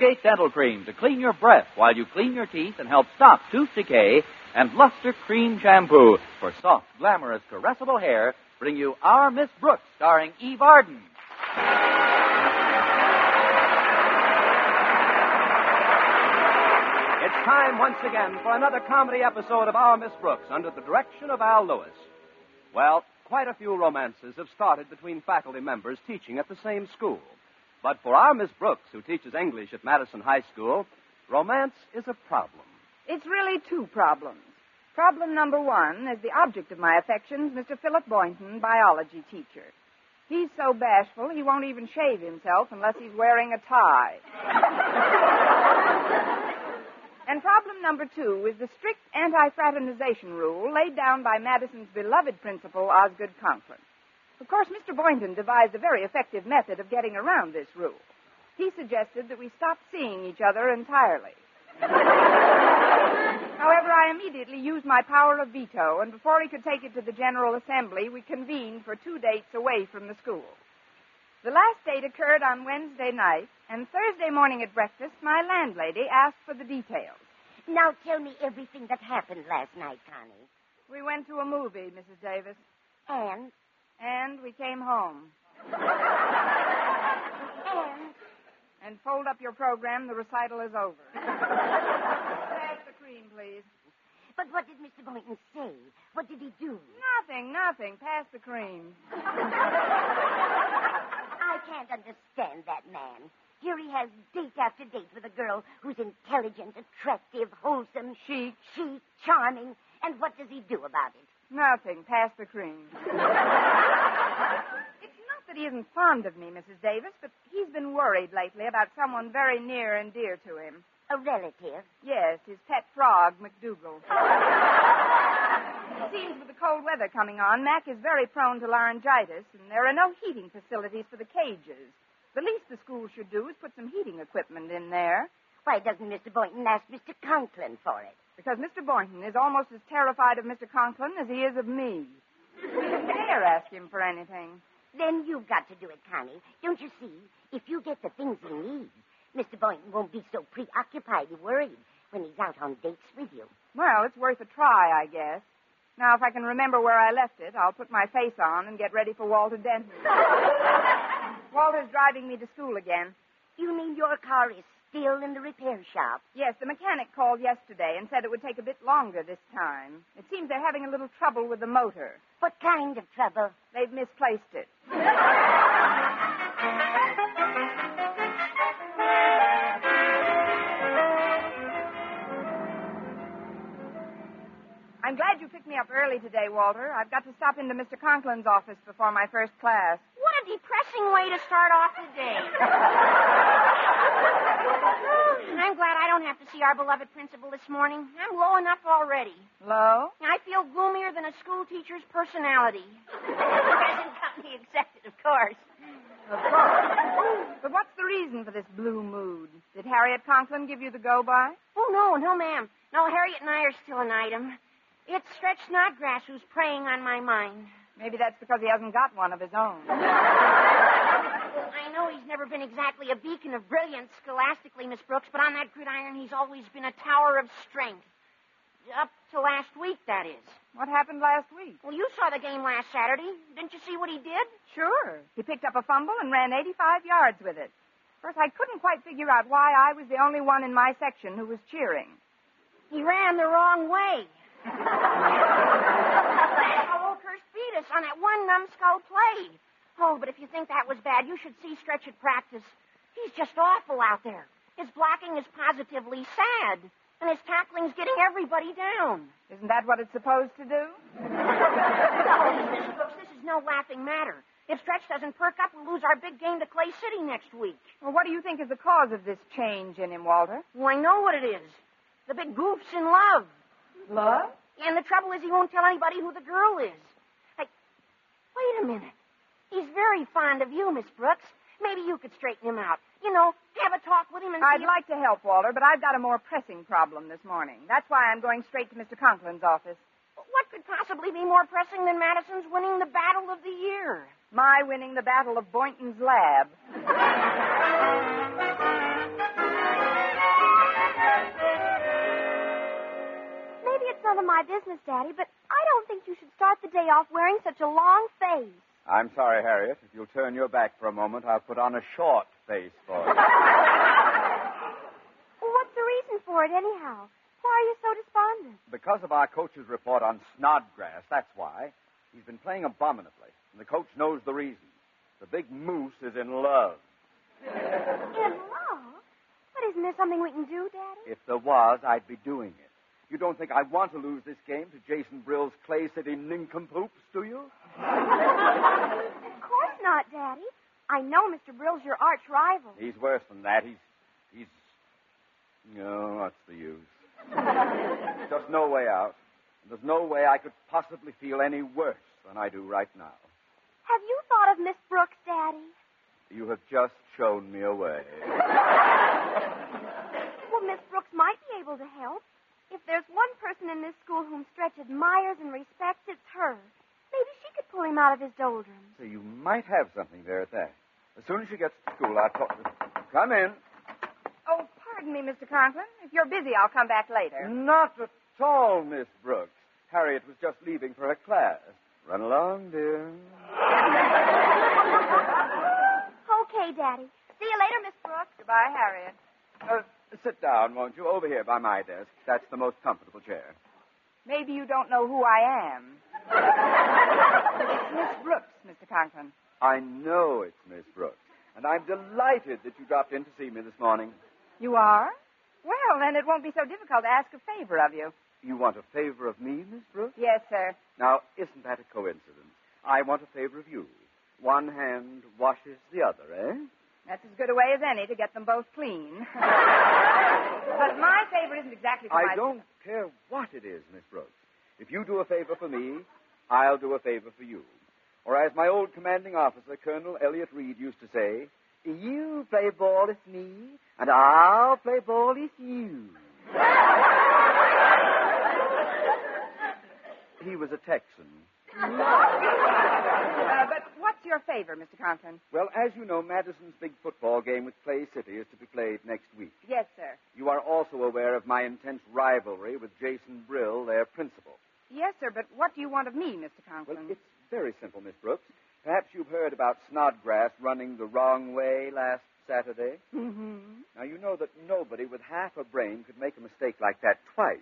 Colgate Dental Cream to clean your breath while you clean your teeth and help stop tooth decay, and Luster Cream Shampoo for soft, glamorous, caressable hair bring you Our Miss Brooks, starring Eve Arden. It's time once again for another comedy episode of Our Miss Brooks under the direction of Al Lewis. Well, quite a few romances have started between faculty members teaching at the same school. But for our Miss Brooks, who teaches English at Madison High School, romance is a problem. It's really two problems. Problem number one is the object of my affections, Mr. Philip Boynton, biology teacher. He's so bashful he won't even shave himself unless he's wearing a tie. and problem number two is the strict anti-fraternization rule laid down by Madison's beloved principal, Osgood Conklin. Of course, Mr. Boynton devised a very effective method of getting around this rule. He suggested that we stop seeing each other entirely. However, I immediately used my power of veto, and before he could take it to the General Assembly, we convened for two dates away from the school. The last date occurred on Wednesday night, and Thursday morning at breakfast, my landlady asked for the details. Now tell me everything that happened last night, Connie. We went to a movie, Mrs. Davis, And, and we came home. and, And fold up your program, the recital is over. Pass the cream, please. but what did Mr. Boynton say? What did he do? Nothing, nothing. Pass the cream. I can't understand that man. Here he has date after date with a girl who's intelligent, attractive, wholesome, chic, chic, charming. And what does he do about it? Nothing. Pass the cream. it's not that he isn't fond of me, Mrs. Davis, but he's been worried lately about someone very near and dear to him. A relative. Yes, his pet frog, McDougal. it seems with the cold weather coming on, Mac is very prone to laryngitis, and there are no heating facilities for the cages. The least the school should do is put some heating equipment in there, Why doesn't Mr. Boynton ask Mr. Conklin for it? Because Mr. Boynton is almost as terrified of Mr. Conklin as he is of me. Dare ask him for anything. Then you've got to do it, Connie. Don't you see? If you get the things he needs, Mr. Boynton won't be so preoccupied and worried when he's out on dates with you. Well, it's worth a try, I guess. Now, if I can remember where I left it, I'll put my face on and get ready for Walter Denton. Walter's driving me to school again. You mean your car is still in the repair shop? Yes, the mechanic called yesterday and said it would take a bit longer this time. It seems they're having a little trouble with the motor. What kind of trouble? They've misplaced it. I'm glad you picked me up early today, Walter. I've got to stop into Mr. Conklin's office before my first class. What depressing way to start off the day. I'm glad I don't have to see our beloved principal this morning. I'm low enough already. Low? I feel gloomier than a school teacher's personality. Present company accepted, of course. Of course. But what's the reason for this blue mood? Did Harriet Conklin give you the go by? Oh, no, no, ma'am. No, Harriet and I are still an item. It's Stretch Snodgrass who's preying on my mind. Maybe that's because he hasn't got one of his own. I know he's never been exactly a beacon of brilliance scholastically, Miss Brooks, but on that gridiron he's always been a tower of strength. Up to last week, that is. What happened last week? Well, you saw the game last Saturday. Didn't you see what he did? Sure. He picked up a fumble and ran 85 yards with it. First, I couldn't quite figure out why I was the only one in my section who was cheering. He ran the wrong way. Oakhurst beat us on that one numbskull play. Oh, but if you think that was bad, you should see Stretch at practice. He's just awful out there. His blocking is positively sad, and his tackling's getting everybody down. Isn't that what it's supposed to do? Oh, Miss Brooks, this is no laughing matter. If Stretch doesn't perk up, we'll lose our big game to Clay City next week. Well, what do you think is the cause of this change in him, Walter? Well, I know what it is. The big goof's in love. Love? And the trouble is he won't tell anybody who the girl is. Wait a minute. He's very fond of you, Miss Brooks. Maybe you could straighten him out. You know, have a talk with him and I'd like to help, Walter, but I've got a more pressing problem this morning. That's why I'm going straight to Mr. Conklin's office. What could possibly be more pressing than Madison's winning the battle of the year? My winning the battle of Boynton's lab. my business, Daddy, but I don't think you should start the day off wearing such a long face. I'm sorry, Harriet. If you'll turn your back for a moment, I'll put on a short face for you. Well, what's the reason for it, anyhow? Why are you so despondent? because of our coach's report on Snodgrass, that's why. He's been playing abominably, and the coach knows the reason. The big moose is in love. In love? But isn't there something we can do, Daddy? If there was, I'd be doing it. You don't think I want to lose this game to Jason Brill's Clay City nincompoops, do you? Of course not, Daddy. I know Mr. Brill's your arch rival. He's worse than that. He's. He's. No, what's the use? Just no way out. There's no way I could possibly feel any worse than I do right now. Have you thought of Miss Brooks, Daddy? You have just shown me a way. Well, Miss Brooks might be able to help. If there's one person in this school whom Stretch admires and respects, it's her. Maybe she could pull him out of his doldrums. So you might have something there at that. As soon as she gets to school, I'll talk to her. Come in. Oh, pardon me, Mr. Conklin. If you're busy, I'll come back later. Not at all, Miss Brooks. Harriet was just leaving for her class. Run along, dear. Okay, Daddy. See you later, Miss Brooks. Goodbye, Harriet. Uh, sit down, won't you? Over here by my desk. That's the most comfortable chair. Maybe you don't know who I am. it's Miss Brooks, Mr. Conklin. I know it's Miss Brooks, and I'm delighted that you dropped in to see me this morning. You are? Well, then it won't be so difficult to ask a favor of you. You want a favor of me, Miss Brooks? Yes, sir. Now, isn't that a coincidence? I want a favor of you. One hand washes the other, eh? That's as good a way as any to get them both clean. but my favor isn't exactly for I my... don't care what it is, Miss Brooks. If you do a favor for me, I'll do a favor for you. Or as my old commanding officer, Colonel Elliot Reed, used to say, you play ball with me, and I'll play ball with you. he was a Texan. Uh, but what's your favor, Mr. Conklin? Well, as you know, Madison's big football game with Clay City is to be played next week. Yes, sir. You are also aware of my intense rivalry with Jason Brill, their principal. Yes, sir, but what do you want of me, Mr. Conklin? Well, it's very simple, Miss Brooks. Perhaps you've heard about Snodgrass running the wrong way last Saturday. Mm-hmm. Now, you know that nobody with half a brain could make a mistake like that twice,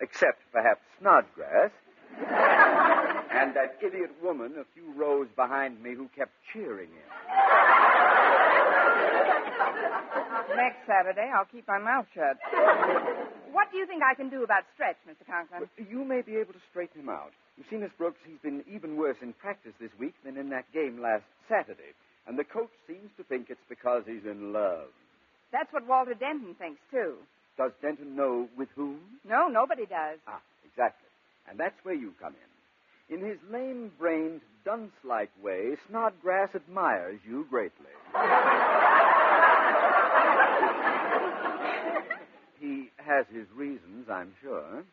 except perhaps Snodgrass. and that idiot woman a few rows behind me who kept cheering him. Next Saturday, I'll keep my mouth shut. what do you think I can do about Stretch, Mr. Conklin? But you may be able to straighten him out. You see, Miss Brooks, he's been even worse in practice this week than in that game last Saturday. And the coach seems to think it's because he's in love. That's what Walter Denton thinks, too. Does Denton know with whom? No, nobody does. Ah, exactly. And that's where you come in. In his lame brained, dunce like way, Snodgrass admires you greatly. he has his reasons, I'm sure.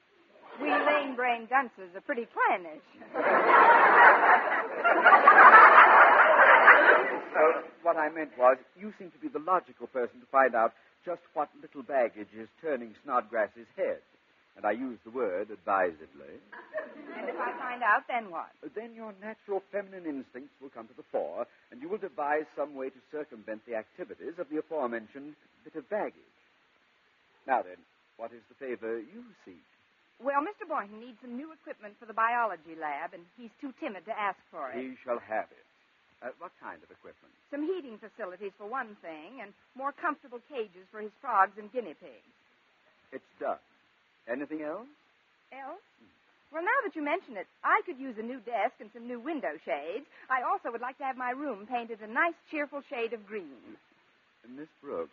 We lame-brained dunces are pretty clannish. So, what I meant was, you seem to be the logical person to find out just what little baggage is turning Snodgrass's head. And I use the word advisedly. And if I find out, then what? Then your natural feminine instincts will come to the fore, and you will devise some way to circumvent the activities of the aforementioned bit of baggage. Now then, what is the favor you seek? Well, Mr. Boynton needs some new equipment for the biology lab, and he's too timid to ask for it. He shall have it. Uh, what kind of equipment? Some heating facilities, for one thing, and more comfortable cages for his frogs and guinea pigs. It's done. Anything else? Else? Well, now that you mention it, I could use a new desk and some new window shades. I also would like to have my room painted a nice, cheerful shade of green. Miss Brooks.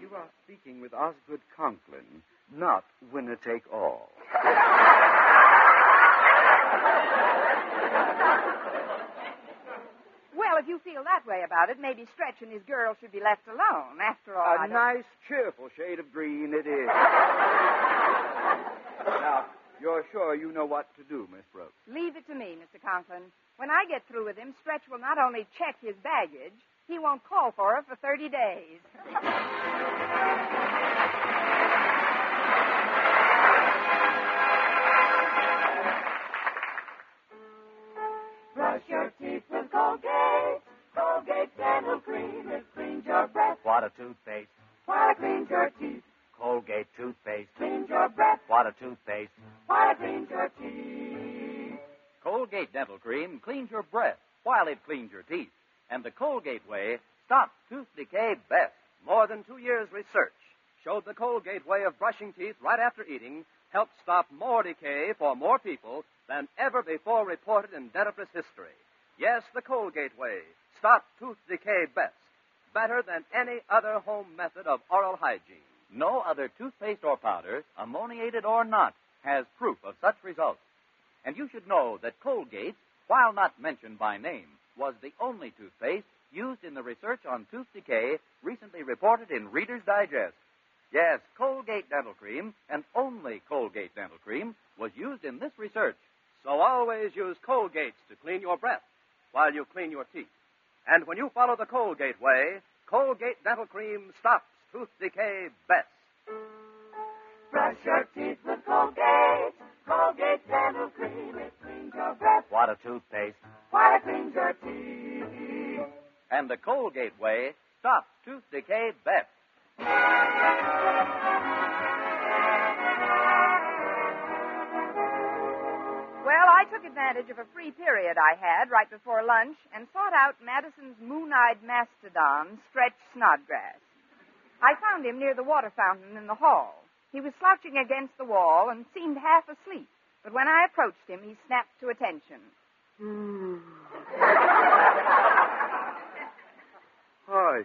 you are speaking with Osgood Conklin, not winner take all. If you feel that way about it, maybe Stretch and his girl should be left alone. After all, A nice, cheerful shade of green it is. now, you're sure you know what to do, Miss Brooks? Leave it to me, Mr. Conklin. When I get through with him, Stretch will not only check his baggage, he won't call for her for 30 days. Dental Cream. It cleans your breath What a toothpaste. while it cleans your teeth. Colgate toothpaste. Cleans your breath What a toothpaste. while it cleans your teeth. Colgate Dental Cream cleans your breath while it cleans your teeth. And the Colgate way stops tooth decay best. More than two years' research showed the Colgate way of brushing teeth right after eating helped stop more decay for more people than ever before reported in dentifrice history. Yes, the Colgate way stopped tooth decay best, better than any other home method of oral hygiene. No other toothpaste or powder, ammoniated or not, has proof of such results. And you should know that Colgate, while not mentioned by name, was the only toothpaste used in the research on tooth decay recently reported in Reader's Digest. Yes, Colgate Dental Cream, and only Colgate Dental Cream, was used in this research. So always use Colgates to clean your breath while you clean your teeth. And when you follow the Colgate way, Colgate Dental Cream stops tooth decay best. Brush your teeth with Colgate. Colgate Dental Cream. It cleans your breath What a toothpaste. while it cleans your teeth. And the Colgate way stops tooth decay best. Took advantage of a free period I had right before lunch and sought out Madison's moon-eyed mastodon, Stretch Snodgrass. I found him near the water fountain in the hall. He was slouching against the wall and seemed half asleep, but when I approached him, he snapped to attention. Hmm. Hi.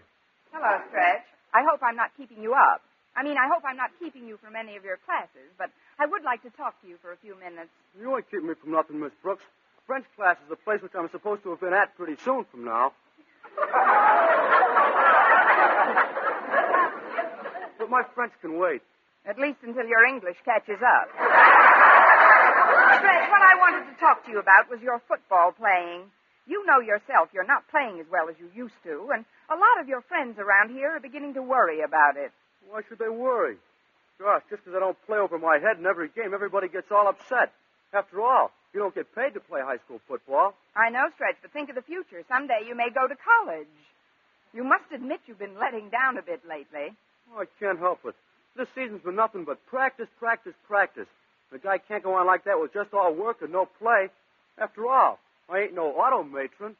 Hello, Stretch. I hope I'm not keeping you up. I mean, I hope I'm not keeping you from any of your classes, but I would like to talk to you for a few minutes. You ain't keeping me from nothing, Miss Brooks. French class is the place which I'm supposed to have been at pretty soon from now. but my French can wait. At least until your English catches up. Stretch, what I wanted to talk to you about was your football playing. You know yourself you're not playing as well as you used to, and a lot of your friends around here are beginning to worry about it. Why should they worry? Gosh, just 'cause I don't play over my head in every game, everybody gets all upset. After all, you don't get paid to play high school football. I know, Stretch, but think of the future. Someday you may go to college. You must admit you've been letting down a bit lately. Oh, I can't help it. This season's been nothing but practice, practice, practice. The guy can't go on like that with just all work and no play. After all, I ain't no auto matron.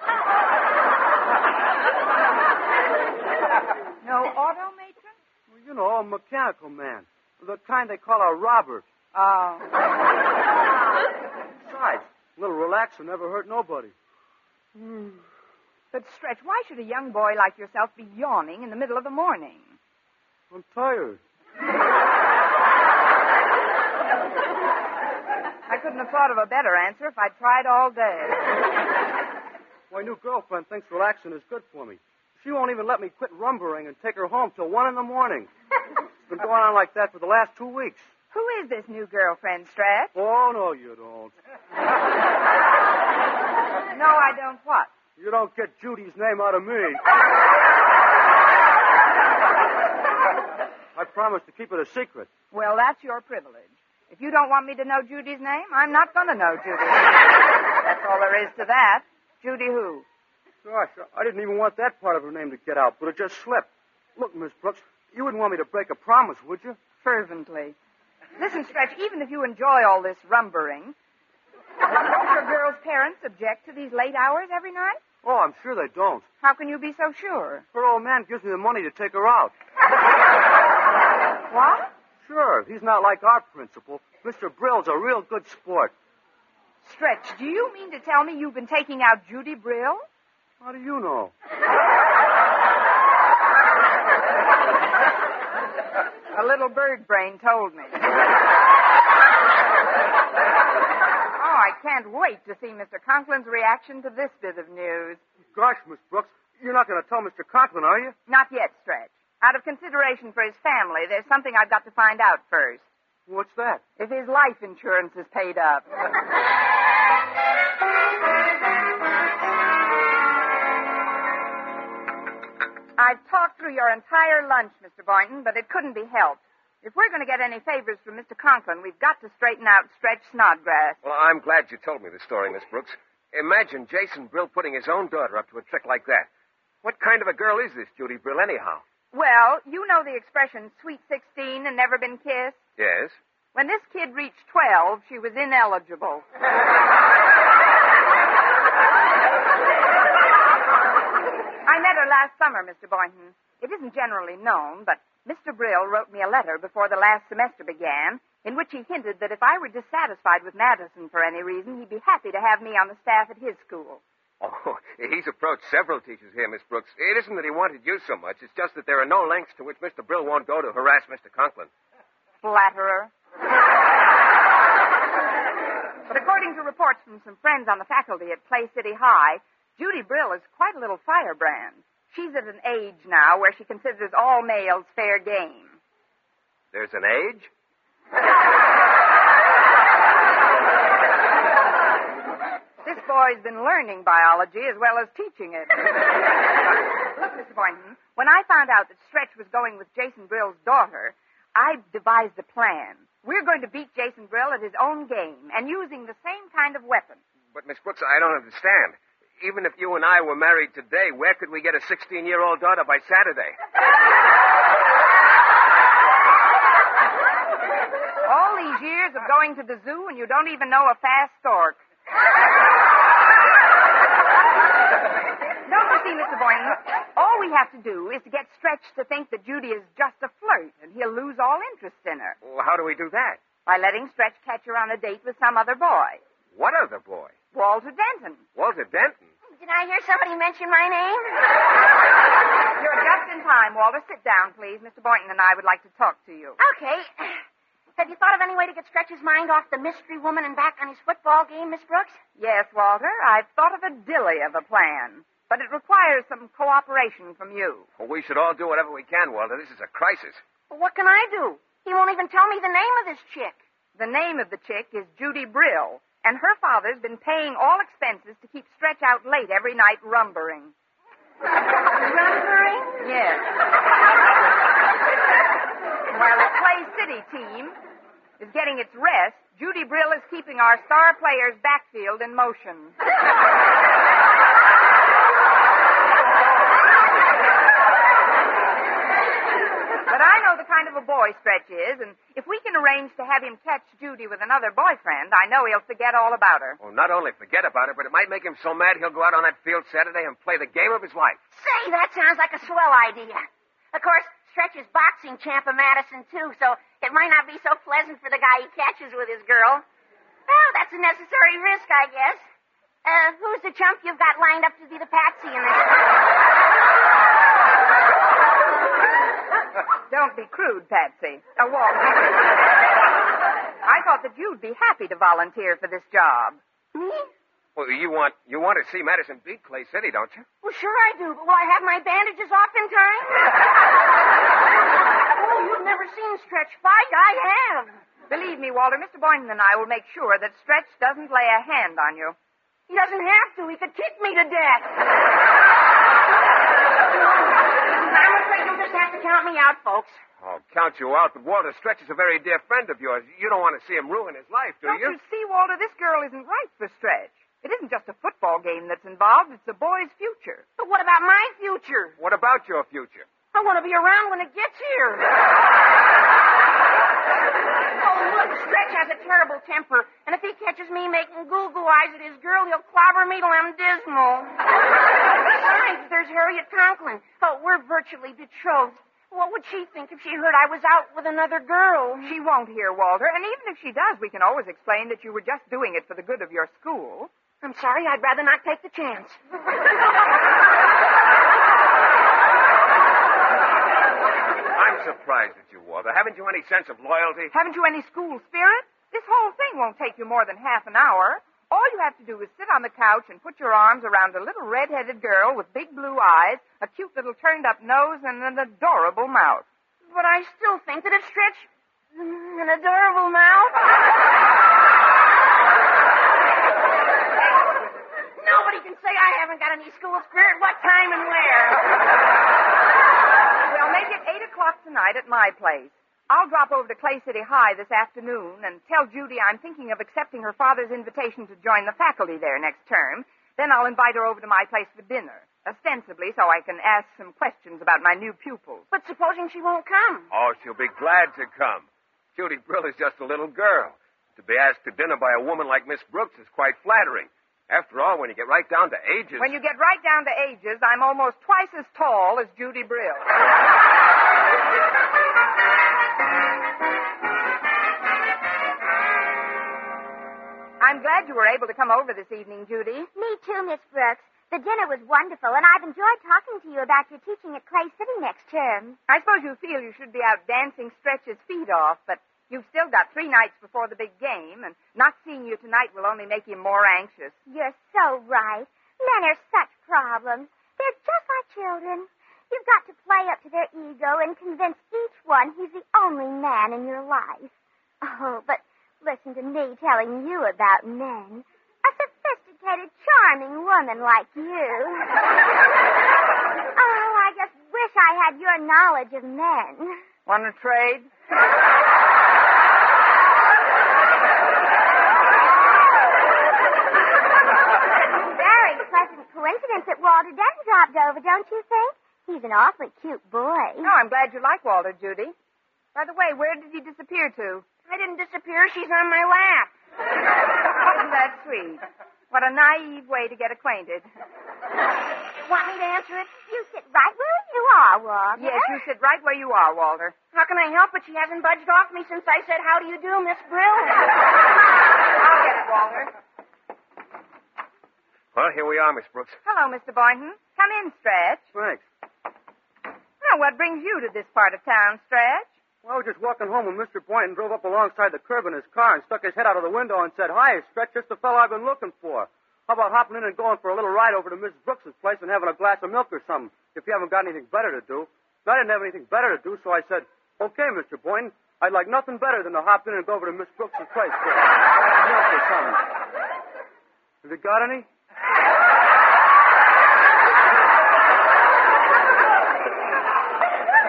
No auto matron? Well, you know, a mechanical man. The kind they call a Robert. Oh. Besides, a little relaxer never hurt nobody. Hmm. But, Stretch, why should a young boy like yourself be yawning in the middle of the morning? I'm tired. I couldn't have thought of a better answer if I'd tried all day. My new girlfriend thinks relaxing is good for me. She won't even let me quit rumbering and take her home till one in the morning. It's been going on like that for the last two weeks. Who is this new girlfriend, Stretch? Oh, no, you don't. No, I don't what? You don't get Judy's name out of me. I promise to keep it a secret. Well, that's your privilege. If you don't want me to know Judy's name, I'm not going to know Judy. That's all there is to that. Judy who? Gosh, I didn't even want that part of her name to get out, but it just slipped. Look, Miss Brooks, you wouldn't want me to break a promise, would you? Fervently. Listen, Stretch, even if you enjoy all this rumbering, don't your girl's parents object to these late hours every night? Oh, I'm sure they don't. How can you be so sure? Her old man gives me the money to take her out. What? Sure, he's not like our principal. Mr. Brill's a real good sport. Stretch, do you mean to tell me you've been taking out Judy Brill? How do you know? A little bird brain told me. oh, I can't wait to see Mr. Conklin's reaction to this bit of news. Gosh, Miss Brooks, you're not going to tell Mr. Conklin, are you? Not yet, Stretch. Out of consideration for his family, there's something I've got to find out first. What's that? If his life insurance is paid up. I've talked through your entire lunch, Mr. Boynton, but it couldn't be helped. If we're going to get any favors from Mr. Conklin, we've got to straighten out Stretch Snodgrass. Well, I'm glad you told me the story, Miss Brooks. Imagine Jason Brill putting his own daughter up to a trick like that. What kind of a girl is this Judy Brill, anyhow? Well, you know the expression sweet 16 and never been kissed? Yes. When this kid reached 12, she was ineligible. I met her last summer, Mr. Boynton. It isn't generally known, but Mr. Brill wrote me a letter before the last semester began in which he hinted that if I were dissatisfied with Madison for any reason, he'd be happy to have me on the staff at his school. Oh, he's approached several teachers here, Miss Brooks. It isn't that he wanted you so much. It's just that there are no lengths to which Mr. Brill won't go to harass Mr. Conklin. Flatterer. but according to reports from some friends on the faculty at Clay City High, Judy Brill is quite a little firebrand. She's at an age now where she considers all males fair game. There's an age? This boy's been learning biology as well as teaching it. Look, Mr. Boynton, when I found out that Stretch was going with Jason Brill's daughter, I devised a plan. We're going to beat Jason Brill at his own game and using the same kind of weapon. But, Miss Brooks, I don't understand. Even if you and I were married today, where could we get a 16 year old daughter by Saturday? All these years of going to the zoo and you don't even know a fast stork. Don't you see, Mr. Boynton? All we have to do is to get Stretch to think that Judy is just a flirt, and he'll lose all interest in her Well, how do we do that? by letting Stretch catch her on a date with some other boy. What other boy? Walter Denton. Walter Denton. Did I hear somebody mention my name? You're just in time, Walter. Sit down, please. Mr. Boynton and I would like to talk to you. Okay. Have you thought of any way to get Stretch's mind off the mystery woman and back on his football game, Miss Brooks? Yes, Walter. I've thought of a dilly of a plan, but it requires some cooperation from you. Well, we should all do whatever we can, Walter. This is a crisis. Well, what can I do? He won't even tell me the name of this chick. The name of the chick is Judy Brill, and her father's been paying all expenses to keep Stretch out late every night rumbering. Rumbering? Yes. While the Clay City team is getting its rest, Judy Brill is keeping our star player's backfield in motion. But I know the kind of a boy Stretch is, and if we can arrange to have him catch Judy with another boyfriend, I know he'll forget all about her. Well, not only forget about her, but it might make him so mad he'll go out on that field Saturday and play the game of his life. Say, that sounds like a swell idea. Of course, Stretch is boxing champ of Madison, too, so it might not be so pleasant for the guy he catches with his girl. Well, that's a necessary risk, I guess. Uh, who's the chump you've got lined up to be the patsy in this? Don't be crude, Patsy. Now, Walt. I thought that you'd be happy to volunteer for this job. Me? Well, you want you want to see Madison beat Clay City, don't you? Well, sure I do, but will I have my bandages off in time? oh, you've never seen Stretch fight? I have. Believe me, Walter, Mr. Boynton and I will make sure that Stretch doesn't lay a hand on you. He doesn't have to. He could kick me to death. I'm afraid you'll just have to count me out, folks. I'll count you out, but Walter Stretch is a very dear friend of yours. You don't want to see him ruin his life, do Don't you? you see, Walter, this girl isn't right for Stretch. It isn't just a football game that's involved, it's a boy's future. But what about my future? What about your future? I want to be around when it gets here. oh, look, Stretch has a terrible temper, and if he catches me making goo-goo eyes at his girl, he'll clobber me till I'm dismal. Besides, there's Harriet Conklin. Oh, we're virtually betrothed. What would she think if she heard I was out with another girl? She won't hear, Walter, and even if she does, we can always explain that you were just doing it for the good of your school. I'm sorry, I'd rather not take the chance. Surprised at you, Walter. Haven't you any sense of loyalty? Haven't you any school spirit? This whole thing won't take you more than half an hour. All you have to do is sit on the couch and put your arms around a little red-headed girl with big blue eyes, a cute little turned-up nose, and an adorable mouth. But I still think that it's Stretch. Mm, an adorable mouth. Nobody can say I haven't got any school spirit. What time and where? Well, make it 8 o'clock tonight at my place. I'll drop over to Clay City High this afternoon and tell Judy I'm thinking of accepting her father's invitation to join the faculty there next term. Then I'll invite her over to my place for dinner, ostensibly so I can ask some questions about my new pupils. But supposing she won't come? Oh, she'll be glad to come. Judy Brill is just a little girl. To be asked to dinner by a woman like Miss Brooks is quite flattering. After all, when you get right down to ages. When you get right down to ages, I'm almost twice as tall as Judy Brill. I'm glad you were able to come over this evening, Judy. Me too, Miss Brooks. The dinner was wonderful, and I've enjoyed talking to you about your teaching at Clay City next term. I suppose you feel you should be out dancing Stretch's feet off, but you've still got three nights before the big game, and not seeing you tonight will only make you more anxious. You're so right. Men are such problems. They're just like children. You've got to play up to their ego and convince each one he's the only man in your life. Oh, but listen to me telling you about men. A sophisticated, charming woman like you. oh, I just wish I had your knowledge of men. Want to trade? Very pleasant coincidence that Walter Denton over, don't you think? He's an awfully cute boy. No, I'm glad you like Walter, Judy. By the way, where did he disappear to? I didn't disappear. She's on my lap. Isn't that sweet? What a naive way to get acquainted. Want me to answer it? You sit right where you are, Walter. Yes, you sit right where you are, Walter. How can I help it? She hasn't budged off me since I said, How do you do, Miss Brill? I'll get it, Walter. Well, here we are, Miss Brooks. Hello, Mr. Boynton. Come in, Stretch. Thanks. Well, what brings you to this part of town, Stretch? Well, I was just walking home when Mr. Boynton drove up alongside the curb in his car and stuck his head out of the window and said, Hi, Stretch, just the fellow I've been looking for. How about hopping in and going for a little ride over to Miss Brooks's place and having a glass of milk or something, if you haven't got anything better to do? I didn't have anything better to do, so I said, Okay, Mr. Boynton, I'd like nothing better than to hop in and go over to Miss Brooks's place for milk or something. Have you got any?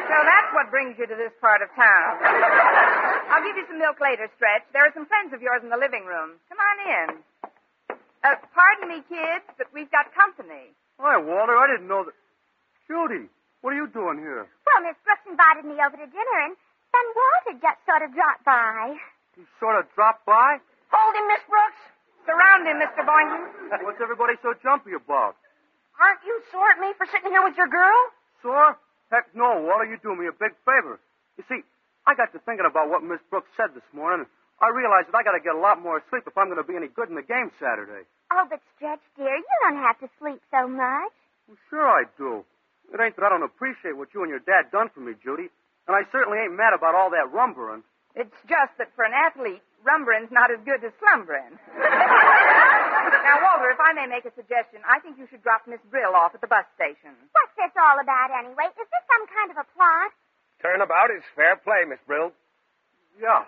So that's what brings you to this part of town. I'll give you some milk later, Stretch. There are some friends of yours in the living room. Come on in. Uh, pardon me, kids, but we've got company. Hi, Walter. I didn't know that. Judy, what are you doing here? Well, Miss Brooks invited me over to dinner, and then Walter just sort of dropped by. You sort of dropped by? Hold him, Miss Brooks. Surround him, Mr. Boynton. What's everybody so jumpy about? Aren't you sore at me for sitting here with your girl? Sore? Heck no, Walter. You do me a big favor. You see, I got to thinking about what Miss Brooks said this morning. I realized that I got to get a lot more sleep if I'm going to be any good in the game Saturday. Oh, but Stretch, dear, you don't have to sleep so much. Well, sure I do. It ain't that I don't appreciate what you and your dad done for me, Judy. And I certainly ain't mad about all that rumbering. It's just that for an athlete, rumbering's not as good as slumbering. now, Walter, if I may make a suggestion, I think you should drop Miss Brill off at the bus station. What's this all about, anyway? Is this some kind of a plot? Turnabout is fair play, Miss Brill. Yeah.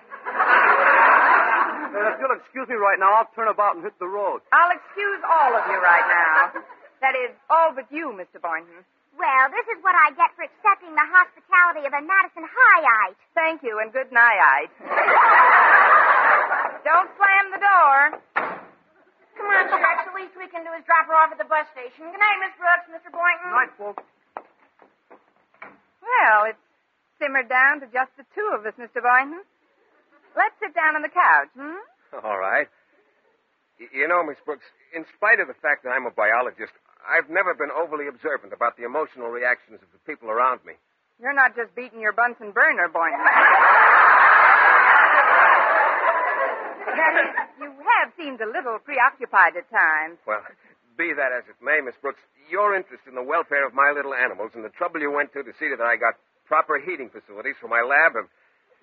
and if you'll excuse me right now, I'll turn about and hit the road. I'll excuse all of you right now. That is, all but you, Mr. Boynton. Well, this is what I get for accepting the hospitality of a Madison Highite. Thank you, and good night. Don't slam the door. Come on, Stretch. The least we can do is drop her off at the bus station. Good night, Miss Brooks, Mr. Boynton. Night, folks. Well, it's simmered down to just the two of us, Mr. Boynton. Let's sit down on the couch, hmm? All right. Y- You know, Miss Brooks, in spite of the fact that I'm a biologist, I've never been overly observant about the emotional reactions of the people around me. You're not just beating your Bunsen burner, Boynton. That is, you have seemed a little preoccupied at times. Well, be that as it may, Miss Brooks, your interest in the welfare of my little animals and the trouble you went to to see that I got proper heating facilities for my lab have,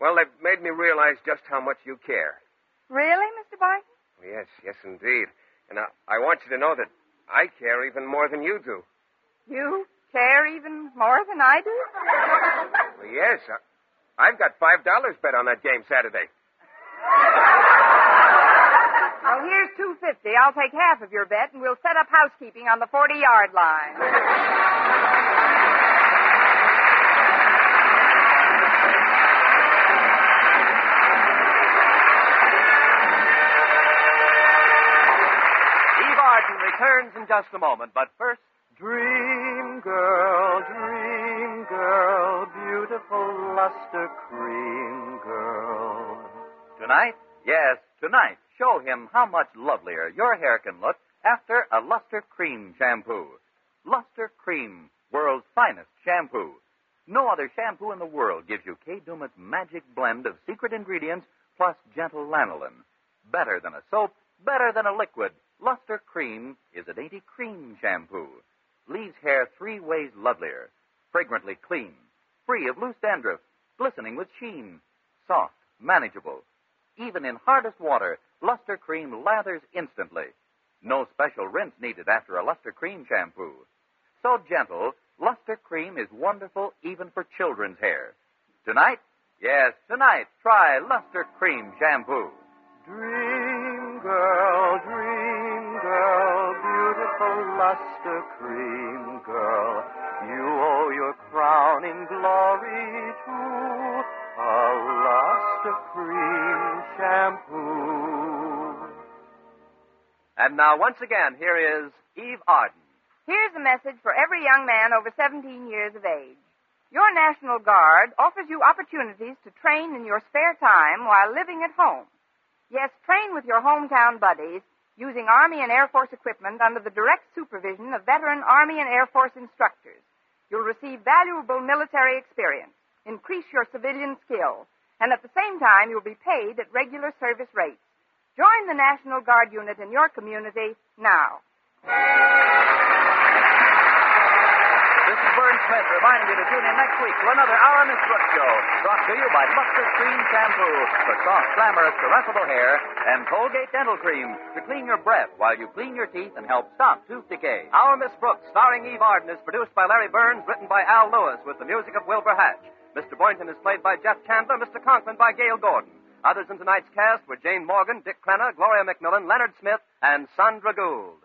well, they've made me realize just how much you care. Really, Mr. Boynton? Yes, yes, indeed. And I, I want you to know that I care even more than you do. You care even more than I do? Well, yes, I, I've got $5 bet on that game Saturday here's two fifty. I'll take half of your bet, and we'll set up housekeeping on the forty yard line. Eve Arden returns in just a moment, but first, dream girl, dream girl, beautiful luster cream girl. Tonight, yes, tonight. Show him how much lovelier your hair can look after a Luster Cream shampoo. Luster Cream, world's finest shampoo. No other shampoo in the world gives you Kay Daumit's magic blend of secret ingredients plus gentle lanolin. Better than a soap, better than a liquid. Luster Cream is a dainty cream shampoo. Leaves hair three ways lovelier. Fragrantly clean, free of loose dandruff, glistening with sheen, soft, manageable. Even in hardest water, Luster Cream lathers instantly. No special rinse needed after a Luster Cream shampoo. So gentle, Luster Cream is wonderful even for children's hair. Tonight? Yes, tonight, try Luster Cream shampoo. Dream Girl, Dream Girl, beautiful luster cream girl. You owe your crowning glory to a luster cream shampoo. And now, once again, here is Eve Arden. Here's a message for every young man over 17 years of age. Your National Guard offers you opportunities to train in your spare time while living at home. Yes, train with your hometown buddies using Army and Air Force equipment under the direct supervision of veteran Army and Air Force instructors. You'll receive valuable military experience, increase your civilian skill, and at the same time you'll be paid at regular service rates. Join the National Guard unit in your community now. This is Vern Smith reminding you to tune in next week for another Our Miss Brooks show, brought to you by Luster Cream Shampoo for soft, glamorous, caressable hair, and Colgate Dental Cream to clean your breath while you clean your teeth and help stop tooth decay. Our Miss Brooks, starring Eve Arden, is produced by Larry Berns, written by Al Lewis, with the music of Wilbur Hatch. Mr. Boynton is played by Jeff Chandler, Mr. Conklin by Gale Gordon. Others in tonight's cast were Jane Morgan, Dick Crenna, Gloria McMillan, Leonard Smith, and Sandra Gould.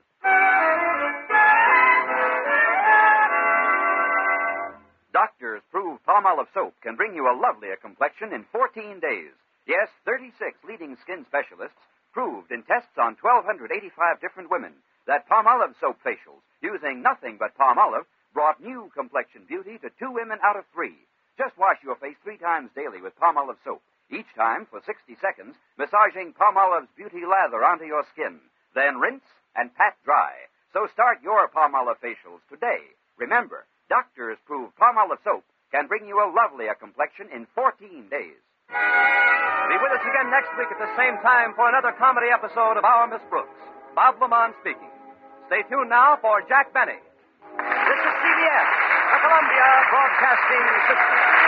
Doctors prove Palmolive soap can bring you a lovelier complexion in 14 days. Yes, 36 leading skin specialists proved in tests on 1,285 different women that Palmolive soap facials using nothing but Palmolive brought new complexion beauty to two women out of three. Just wash your face three times daily with Palmolive soap, each time for 60 seconds, massaging Palmolive's beauty lather onto your skin. Then rinse and pat dry. So start your Palmolive facials today. Remember, doctors prove Palmolive soap can bring you a lovelier complexion in 14 days. Be with us again next week at the same time for another comedy episode of Our Miss Brooks. Bob LeMond speaking. Stay tuned now for Jack Benny. This is CBS, the Columbia Broadcasting System.